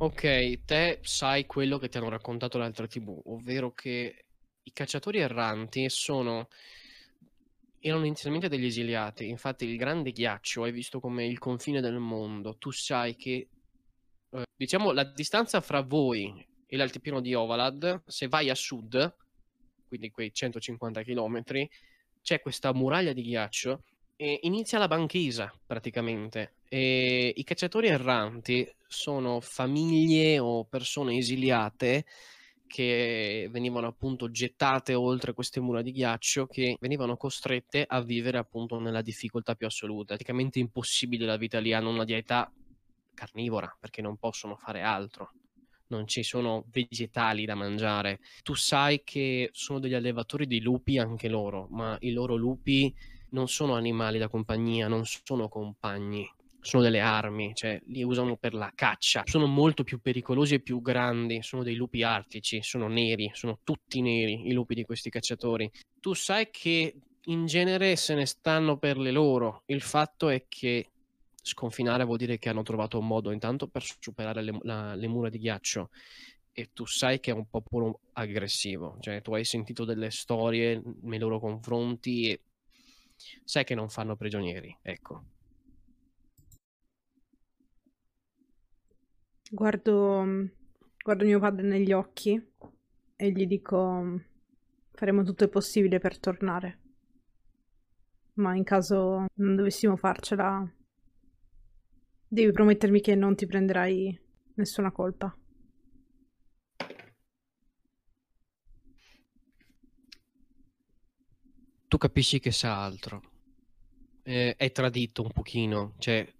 Ok, te sai quello che ti hanno raccontato le altre tribù, ovvero che i cacciatori erranti sono erano inizialmente degli esiliati. Infatti, il grande ghiaccio è visto come il confine del mondo. Tu sai che, eh, diciamo, la distanza fra voi e l'altipiano di Ovalad, se vai a sud, quindi quei 150 km, c'è questa muraglia di ghiaccio e inizia la banchisa praticamente. E I cacciatori erranti sono famiglie o persone esiliate che venivano appunto gettate oltre queste mura di ghiaccio che venivano costrette a vivere appunto nella difficoltà più assoluta. Praticamente impossibile la vita lì, hanno una dieta carnivora perché non possono fare altro. Non ci sono vegetali da mangiare. Tu sai che sono degli allevatori di lupi anche loro, ma i loro lupi non sono animali da compagnia, non sono compagni sono delle armi, cioè li usano per la caccia, sono molto più pericolosi e più grandi, sono dei lupi artici, sono neri, sono tutti neri i lupi di questi cacciatori. Tu sai che in genere se ne stanno per le loro, il fatto è che sconfinare vuol dire che hanno trovato un modo intanto per superare le, la, le mura di ghiaccio e tu sai che è un popolo aggressivo, cioè tu hai sentito delle storie nei loro confronti e sai che non fanno prigionieri, ecco. Guardo, guardo mio padre negli occhi e gli dico faremo tutto il possibile per tornare. Ma in caso non dovessimo farcela, devi promettermi che non ti prenderai nessuna colpa. Tu capisci che sa altro. Eh, è tradito un pochino, cioè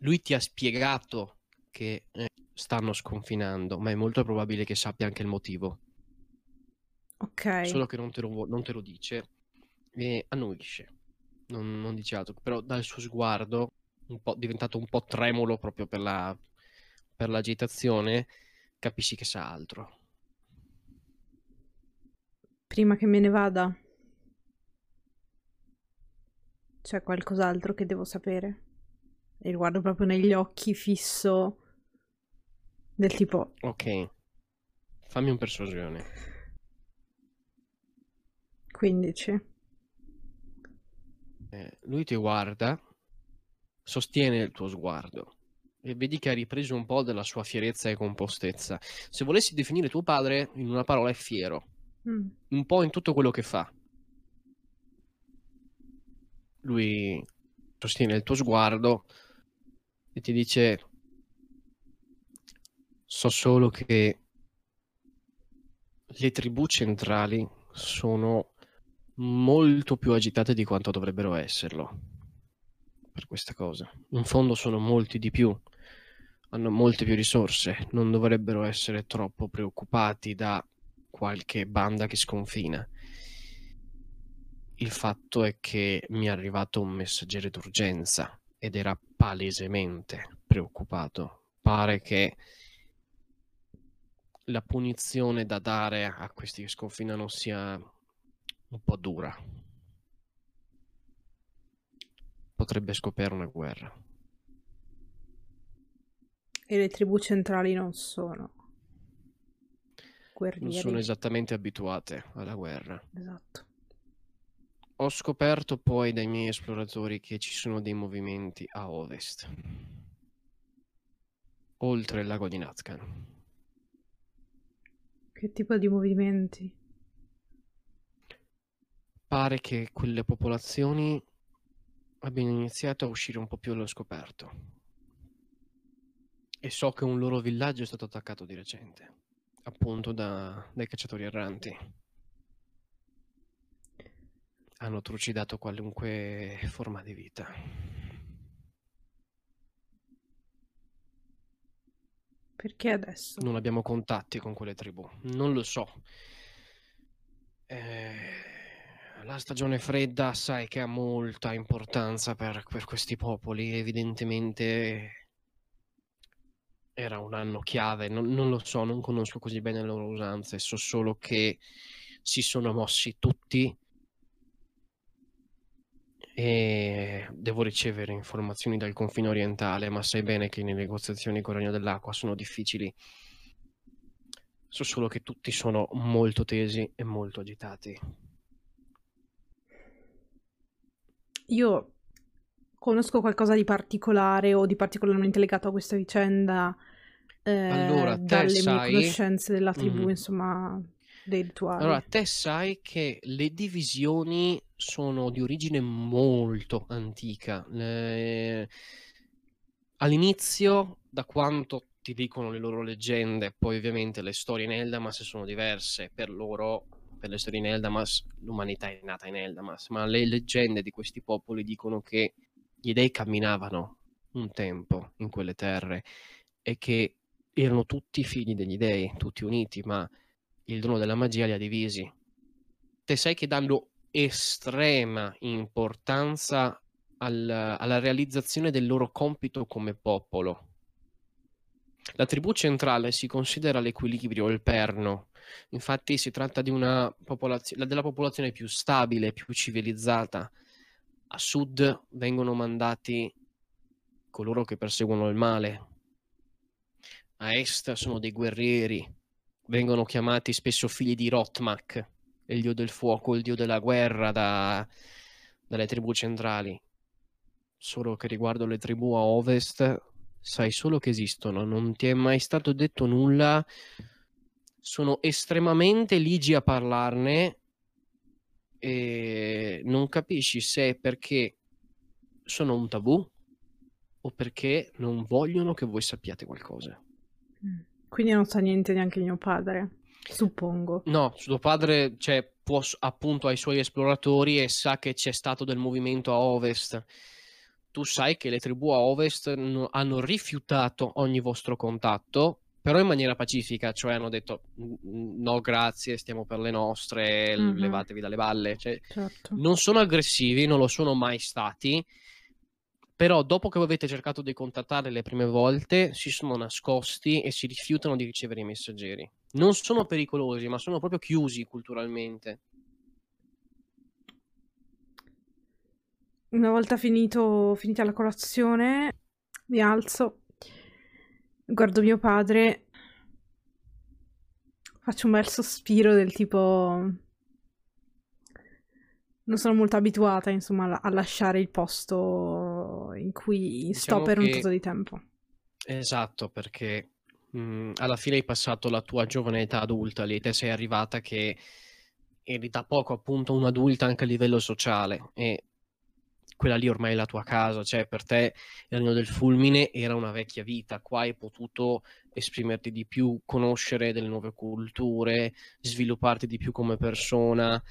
lui ti ha spiegato che eh, stanno sconfinando, ma è molto probabile che sappia anche il motivo. Ok. Solo che non te lo, non te lo dice e annuisce, non, non, dice altro, però dal suo sguardo, un po', diventato un po' tremulo proprio per, la, per l'agitazione, capisci che sa altro. Prima che me ne vada, c'è qualcos'altro che devo sapere? E guardo proprio negli occhi fisso del tipo... Ok. Fammi un persuasione. 15. Eh, lui ti guarda, sostiene il tuo sguardo e vedi che ha ripreso un po' della sua fierezza e compostezza. Se volessi definire tuo padre in una parola è fiero, mm. un po' in tutto quello che fa. Lui sostiene il tuo sguardo e ti dice So solo che le tribù centrali sono molto più agitate di quanto dovrebbero esserlo per questa cosa. In fondo sono molti di più, hanno molte più risorse, non dovrebbero essere troppo preoccupati da qualche banda che sconfina. Il fatto è che mi è arrivato un messaggero d'urgenza ed era palesemente preoccupato. Pare che la punizione da dare a questi che sconfinano sia un po' dura. Potrebbe scoprire una guerra. E le tribù centrali non sono guerrieri. Non sono esattamente abituate alla guerra. Esatto. Ho scoperto poi dai miei esploratori che ci sono dei movimenti a ovest, oltre il lago di Nazcan. Che tipo di movimenti? Pare che quelle popolazioni abbiano iniziato a uscire un po' più allo scoperto. E so che un loro villaggio è stato attaccato di recente, appunto da, dai cacciatori erranti. Hanno trucidato qualunque forma di vita. Perché adesso? Non abbiamo contatti con quelle tribù. Non lo so. Eh, la stagione fredda sai che ha molta importanza per, per questi popoli. Evidentemente era un anno chiave. Non, non, lo so, non conosco così bene le loro usanze. So solo che si sono mossi tutti e devo ricevere informazioni dal confine orientale, ma sai bene che le negoziazioni con il Regno dell'Acqua sono difficili. So solo che tutti sono molto tesi e molto agitati. Io conosco qualcosa di particolare o di particolarmente legato a questa vicenda eh, allora, dalle sai... mie conoscenze della tribù, mm-hmm. insomma, dei rituali. Allora, te sai che le divisioni sono di origine molto antica. Le... All'inizio, da quanto ti dicono le loro leggende, poi ovviamente le storie in Eldamas sono diverse per loro, per le storie in Eldamas, l'umanità è nata in Eldamas, ma le leggende di questi popoli dicono che gli dei camminavano un tempo in quelle terre e che erano tutti figli degli dei, tutti uniti, ma il dono della magia li ha divisi. Te sai che danno estrema importanza al, alla realizzazione del loro compito come popolo. La tribù centrale si considera l'equilibrio, il perno. Infatti si tratta popolazio- della popolazione più stabile, più civilizzata. A sud vengono mandati coloro che perseguono il male. A est sono dei guerrieri. Vengono chiamati spesso figli di Rotmak, il dio del fuoco, il dio della guerra da, dalle tribù centrali. Solo che riguardo le tribù a ovest sai solo che esistono, non ti è mai stato detto nulla, sono estremamente ligi a parlarne e non capisci se è perché sono un tabù o perché non vogliono che voi sappiate qualcosa. Mm. Quindi non sa niente neanche mio padre, suppongo. No, suo padre cioè, può, appunto ha i suoi esploratori e sa che c'è stato del movimento a ovest tu sai che le tribù a ovest n- hanno rifiutato ogni vostro contatto, però in maniera pacifica, cioè hanno detto no grazie, stiamo per le nostre, mm-hmm. levatevi dalle balle. Cioè, certo. Non sono aggressivi, non lo sono mai stati, però dopo che avete cercato di contattarle le prime volte, si sono nascosti e si rifiutano di ricevere i messaggeri. Non sono pericolosi, ma sono proprio chiusi culturalmente. Una volta finito, finita la colazione, mi alzo, guardo mio padre, faccio un bel sospiro del tipo... Non sono molto abituata, insomma, a lasciare il posto in cui diciamo sto per un tot di tempo. Esatto, perché mh, mhmm, alla fine hai passato la tua giovane età adulta lì, te sei arrivata che eri da poco appunto un'adulta anche a livello sociale e quella lì ormai è la tua casa, cioè per te il regno del fulmine era una vecchia vita, qua hai potuto esprimerti di più, conoscere delle nuove culture, svilupparti di più come persona.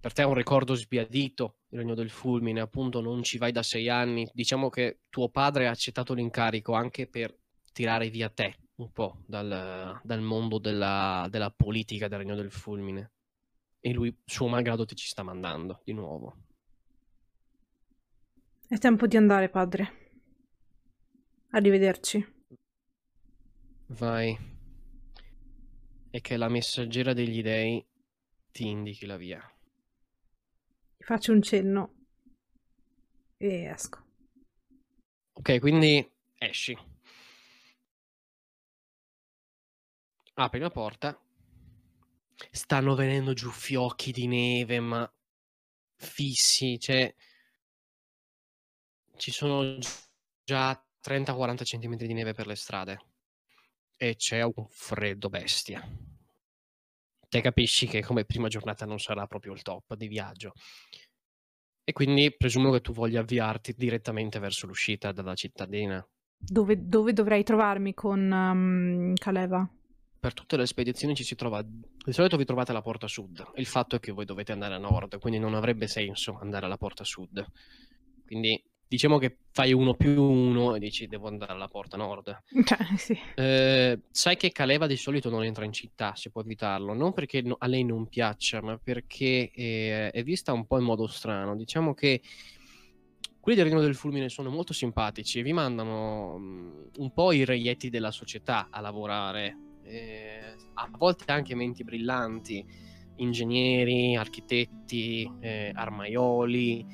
Per te è un ricordo sbiadito il regno del fulmine, appunto non ci vai da sei anni, diciamo che tuo padre ha accettato l'incarico anche per tirare via te un po' dal, dal mondo della, della politica del regno del fulmine. E lui, suo malgrado, ti ci sta mandando di nuovo. È tempo di andare, padre. Arrivederci. Vai. E che la messaggera degli dei ti indichi la via. Faccio un cenno e esco. Ok, quindi esci. Apri la porta. Stanno venendo giù fiocchi di neve, ma fissi, cioè ci sono già 30-40 cm di neve per le strade e c'è un freddo bestia. Te capisci che come prima giornata non sarà proprio il top di viaggio. E quindi presumo che tu voglia avviarti direttamente verso l'uscita dalla cittadina. Dove, dove dovrei trovarmi con um, Caleva? Per tutte le spedizioni ci si trova. Di solito vi trovate alla porta sud. Il fatto è che voi dovete andare a nord, quindi non avrebbe senso andare alla porta sud. Quindi diciamo che fai uno più uno e dici devo andare alla porta nord. Cioè, sì. eh, sai che Caleva di solito non entra in città, si può evitarlo, non perché no, a lei non piaccia, ma perché eh, è vista un po' in modo strano. Diciamo che quelli del Regno del Fulmine sono molto simpatici e vi mandano um, un po' i reietti della società a lavorare, eh, a volte anche menti brillanti ingegneri, architetti, eh, armaioli,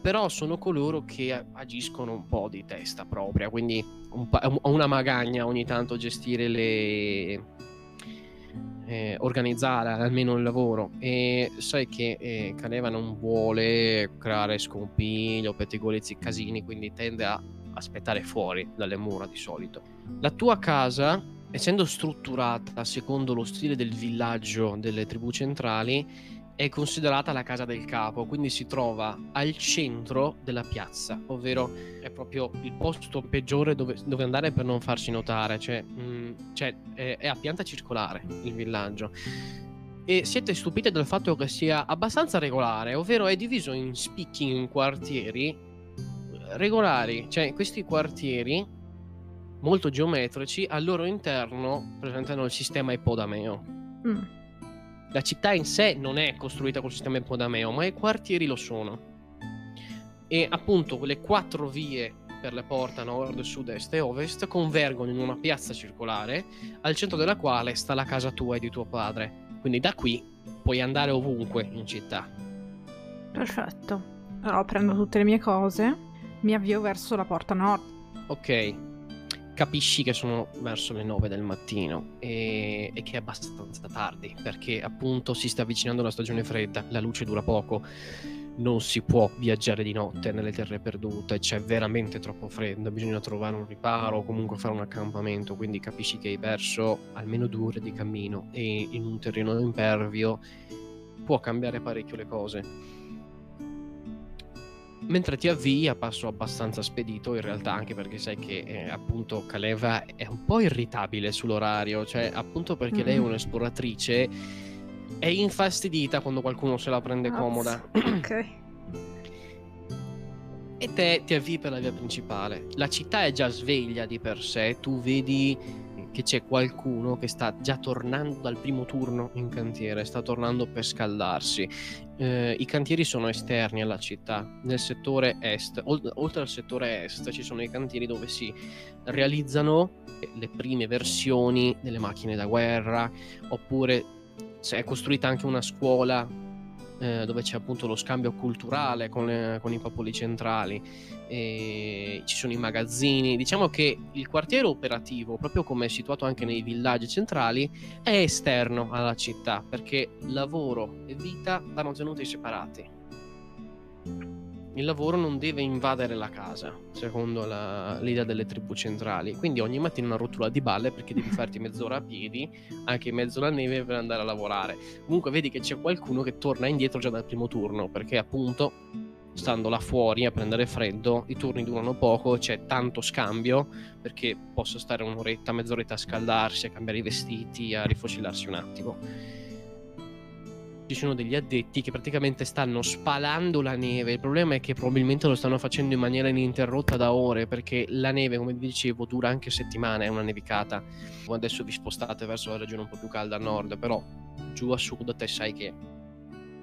però sono coloro che agiscono un po' di testa propria, quindi un ho una magagna ogni tanto gestire le... Eh, organizzare almeno il lavoro e sai che eh, Caneva non vuole creare scompiglio, pettegolezzi, casini, quindi tende a aspettare fuori dalle mura di solito. La tua casa, essendo strutturata secondo lo stile del villaggio delle tribù centrali, è considerata la casa del capo, quindi si trova al centro della piazza, ovvero è proprio il posto peggiore dove, dove andare per non farsi notare, cioè, mh, mm, cioè è, è, a pianta circolare il villaggio. E siete stupiti del fatto che sia abbastanza regolare, ovvero è diviso in spicchi in quartieri regolari, cioè questi quartieri molto geometrici al loro interno presentano il sistema ipodameo. Mm. La città in sé non è costruita col sistema ipodameo, ma i quartieri lo sono. E appunto quelle quattro vie per le porte nord, sud, est e ovest convergono in una piazza circolare al centro della quale sta la casa tua e di tuo padre. Quindi da qui puoi andare ovunque in città. Perfetto. Allora prendo tutte le mie cose mi avvio verso la porta nord. Ok, capisci che sono verso le 9 del mattino e, e, che è abbastanza tardi perché appunto si sta avvicinando la stagione fredda, la luce dura poco, non si può viaggiare di notte nelle terre perdute, c'è veramente troppo freddo, bisogna trovare un riparo o comunque fare un accampamento, quindi capisci che hai perso almeno due ore di cammino e in un terreno impervio può cambiare parecchio le cose mentre ti avvii a passo abbastanza spedito in realtà anche perché sai che eh, appunto Kaleva è un po' irritabile sull'orario cioè appunto perché mm-hmm. lei è un'esploratrice è infastidita quando qualcuno se la prende Ops. comoda ok e te ti avvii per la via principale la città è già sveglia di per sé tu vedi che c'è qualcuno che sta già tornando dal primo turno in cantiere, sta tornando per scaldarsi. Eh, I cantieri sono esterni alla città, nel settore est, oltre al settore est ci sono i cantieri dove si realizzano le prime versioni delle macchine da guerra, oppure è costruita anche una scuola eh, dove c'è appunto lo scambio culturale con, le, con i popoli centrali, ci sono i magazzini. Diciamo che il quartiere operativo, proprio come è situato anche nei villaggi centrali, è esterno alla città perché lavoro e vita vanno tenuti separati il lavoro non deve invadere la casa, secondo la, l'idea delle tribù centrali. Quindi ogni mattina una rottura di balle perché devi farti mezz'ora a piedi, anche in mezzo alla neve, per andare a lavorare. Comunque vedi che c'è qualcuno che torna indietro già dal primo turno, perché appunto, stando là fuori a prendere freddo, i turni durano poco, c'è tanto scambio, perché posso stare un'oretta, mezz'oretta a scaldarsi, a cambiare i vestiti, a rifocilarsi un attimo ci sono degli addetti che praticamente stanno spalando la neve. Il problema è che probabilmente lo stanno facendo in maniera ininterrotta da ore perché la neve, come vi dicevo, dura anche settimane, è una nevicata. Adesso vi spostate verso la regione un po' più calda a nord, però giù a sud te sai che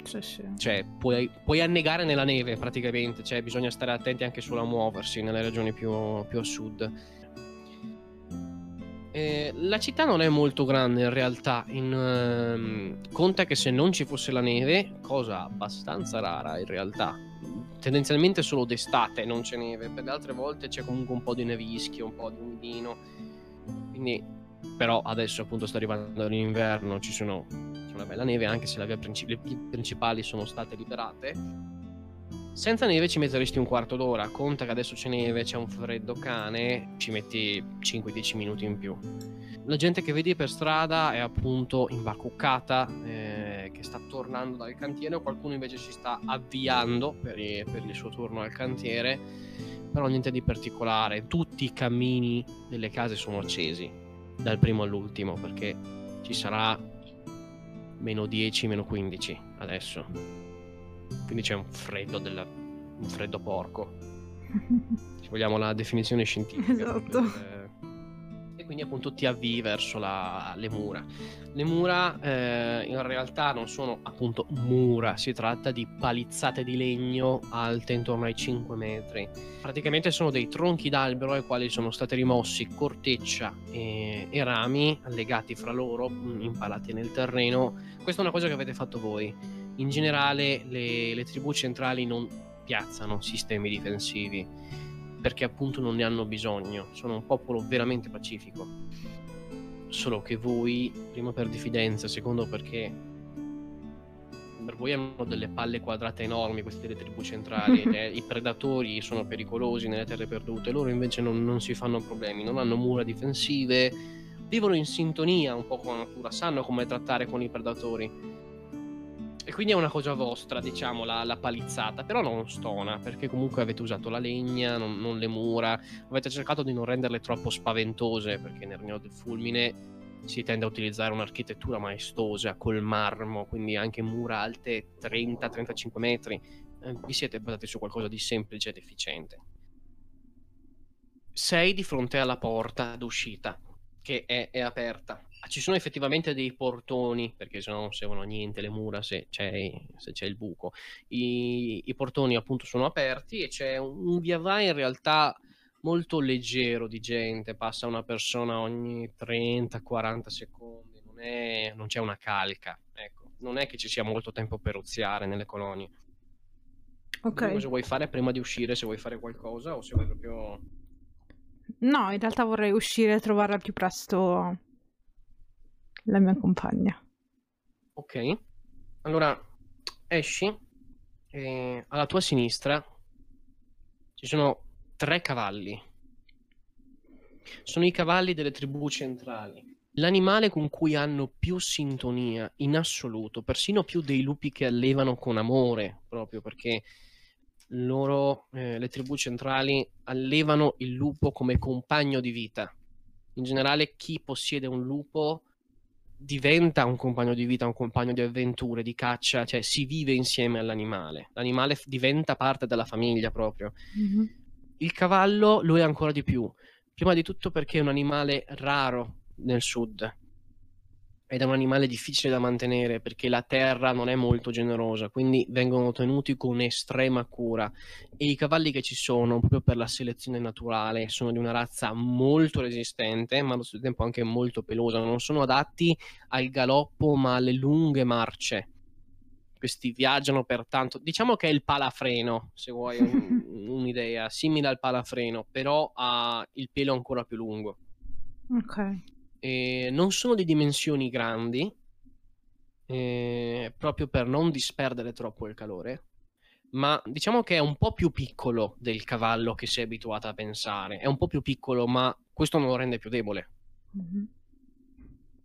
sì, sì. Cioè, puoi, puoi, annegare nella neve praticamente, cioè bisogna stare attenti anche solo a muoversi nelle regioni più, più a sud. Eh, la città non è molto grande in realtà, in, uh, conta che se non ci fosse la neve, cosa abbastanza rara in realtà, tendenzialmente solo d'estate non c'è neve, per le altre volte c'è comunque un po' di nevischio, un po' di umidino, quindi però adesso appunto sta arrivando l'inverno, ci sono, c'è una bella neve anche se le vie princip- principali sono state liberate senza neve ci metteresti un quarto d'ora, conta che adesso c'è neve, c'è un freddo cane, ci metti 5-10 minuti in più. La gente che vedi per strada è appunto imbacuccata, eh, che sta tornando dal cantiere, o qualcuno invece si sta avviando per, per il suo turno al cantiere, però niente di particolare. Tutti i cammini delle case sono accesi, dal primo all'ultimo, perché ci sarà meno 10, meno 15 adesso quindi c'è un freddo, della, un freddo porco. Se vogliamo la definizione scientifica. Esatto. e quindi appunto ti avvii verso la, le mura. Le mura eh, in realtà non sono appunto mura, si tratta di palizzate di legno alte intorno ai 5 metri. Praticamente sono dei tronchi d'albero ai quali sono stati rimossi corteccia e, e rami legati fra loro, mm, impalati nel terreno. Questa è una cosa che avete fatto voi. In generale le, le tribù centrali non piazzano sistemi difensivi perché appunto non ne hanno bisogno, sono un popolo veramente pacifico. Solo che voi, primo per diffidenza, secondo perché per voi hanno delle palle quadrate enormi queste delle tribù centrali, eh, i predatori sono pericolosi nelle terre perdute, loro invece non, non si fanno problemi, non hanno mura difensive, vivono in sintonia un po' con la natura, sanno come trattare con i predatori e quindi è una cosa vostra, diciamo, la, la, palizzata, però non stona, perché comunque avete usato la legna, non, non, le mura, avete cercato di non renderle troppo spaventose, perché nel Regno del Fulmine si tende a utilizzare un'architettura maestosa col marmo, quindi anche mura alte 30-35 metri. Eh, vi siete basati su qualcosa di semplice ed efficiente. Sei di fronte alla porta d'uscita, che è, è aperta ci sono effettivamente dei portoni, perché se no non servono a niente le mura se c'è, se c'è il buco. I, I, portoni appunto sono aperti e c'è un via vai in realtà molto leggero di gente, passa una persona ogni 30-40 secondi, non, è, non c'è una calca, ecco. non è che ci sia molto tempo per oziare nelle colonie. Ok. Cosa vuoi fare prima di uscire? Se vuoi fare qualcosa o se vuoi proprio... No, in realtà vorrei uscire e trovare al più presto la mia compagna. Ok, allora esci e alla tua sinistra ci sono tre cavalli. Sono i cavalli delle tribù centrali. L'animale con cui hanno più sintonia in assoluto, persino più dei lupi che allevano con amore, proprio perché loro, eh, le tribù centrali, allevano il lupo come compagno di vita. In generale, chi possiede un lupo diventa un compagno di vita, un compagno di avventure, di caccia, cioè si vive insieme all'animale. L'animale f- diventa parte della famiglia proprio. Mm-hmm. Il cavallo lo è ancora di più. Prima di tutto perché è un animale raro nel sud ed è un animale difficile da mantenere perché la terra non è molto generosa, quindi vengono tenuti con estrema cura e i cavalli che ci sono, proprio per la selezione naturale, sono di una razza molto resistente, ma allo stesso tempo anche molto pelosa, non sono adatti al galoppo ma alle lunghe marce. Questi viaggiano per tanto, diciamo che è il palafreno, se vuoi un, un'idea, simile al palafreno, però ha il pelo ancora più lungo. Ok. Eh, non sono di dimensioni grandi, eh, proprio per non disperdere troppo il calore, ma diciamo che è un po' più piccolo del cavallo che sei abituata a pensare. È un po' più piccolo, ma questo non lo rende più debole. Mm-hmm.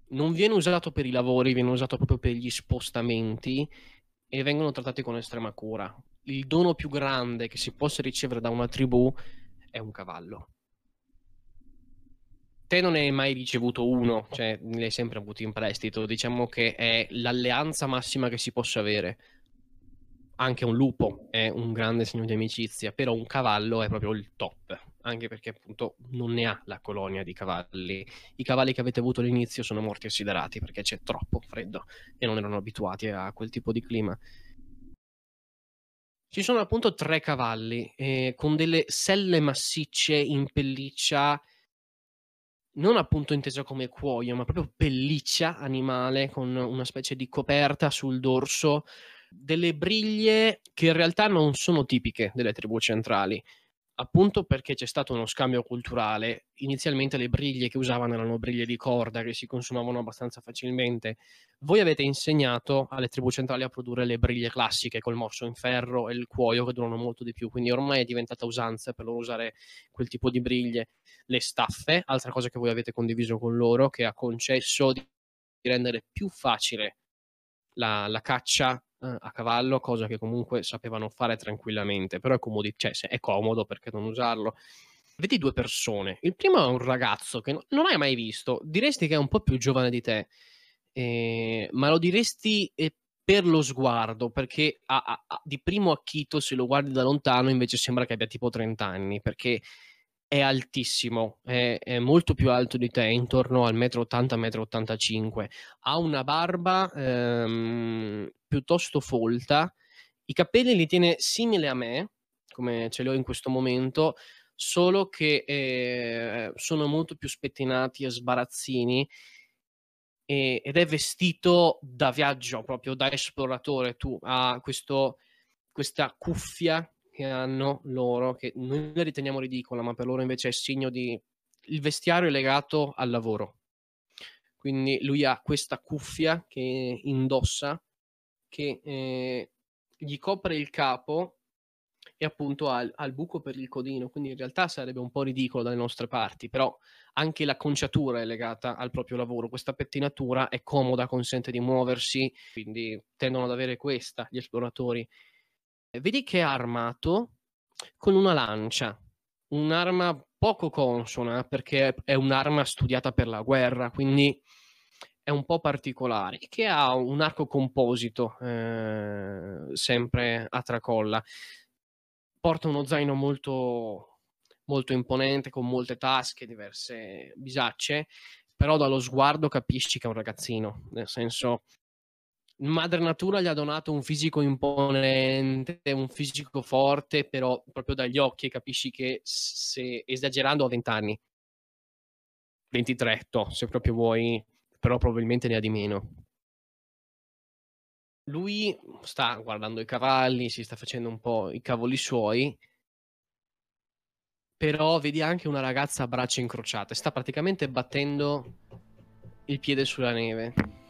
Non viene usato per i lavori, viene usato proprio per gli spostamenti e vengono trattati con estrema cura. Il dono più grande che si possa ricevere da una tribù è un cavallo te non ne hai mai ricevuto uno, cioè ne hai sempre avuto in prestito. Diciamo che è l'alleanza massima che si possa avere. Anche un lupo è un grande segno di amicizia, però un cavallo è proprio il top, anche perché appunto non ne ha la colonia di cavalli. I cavalli che avete avuto all'inizio sono morti assiderati perché c'è troppo freddo e non erano abituati a quel tipo di clima. Ci sono appunto tre cavalli eh, con delle selle massicce in pelliccia non appunto intesa come cuoio, ma proprio pelliccia animale con una specie di coperta sul dorso, delle briglie che in realtà non sono tipiche delle tribù centrali, appunto perché c'è stato uno scambio culturale. Inizialmente le briglie che usavano erano briglie di corda che si consumavano abbastanza facilmente. Voi avete insegnato alle tribù centrali a produrre le briglie classiche col morso in ferro e il cuoio che durano molto di più, quindi ormai è diventata usanza per loro usare quel tipo di briglie. Le staffe, altra cosa che voi avete condiviso con loro, che ha concesso di rendere più facile la, la caccia eh, a cavallo, cosa che comunque sapevano fare tranquillamente, però è, comodi- cioè, è comodo perché non usarlo. Vedi due persone. Il primo è un ragazzo che non hai mai visto, diresti che è un po' più giovane di te, eh, ma lo diresti eh, per lo sguardo, perché a, a, a, di primo acchito, se lo guardi da lontano, invece sembra che abbia tipo 30 anni, perché è altissimo, è, è, molto più alto di te, intorno al metro 80, metro 85. Ha una barba ehm, piuttosto folta, i capelli li tiene simile a me, come ce li ho in questo momento, solo che eh, sono molto più spettinati e sbarazzini e, ed è vestito da viaggio, proprio da esploratore. Tu ha questo, questa cuffia che hanno loro, che noi la riteniamo ridicola, ma per loro invece è segno di... Il vestiario è legato al lavoro. Quindi lui ha questa cuffia che indossa, che eh, gli copre il capo e appunto ha, ha il buco per il codino, quindi in realtà sarebbe un po' ridicolo dalle nostre parti, però anche l'acconciatura è legata al proprio lavoro, questa pettinatura è comoda, consente di muoversi, quindi tendono ad avere questa gli esploratori vedi che è armato con una lancia, un'arma poco consona perché è un'arma studiata per la guerra, quindi è un po' particolare, che ha un arco composito eh, sempre a tracolla. Porta uno zaino molto, molto imponente, con molte tasche, diverse bisacce, però dallo sguardo capisci che è un ragazzino, nel senso Madre Natura gli ha donato un fisico imponente, un fisico forte, però proprio dagli occhi capisci che se esagerando ha 20 anni. 23, to, se proprio vuoi, però probabilmente ne ha di meno. Lui sta guardando i cavalli, si sta facendo un po' i cavoli suoi, però vedi anche una ragazza a braccia incrociate, sta praticamente battendo il piede sulla neve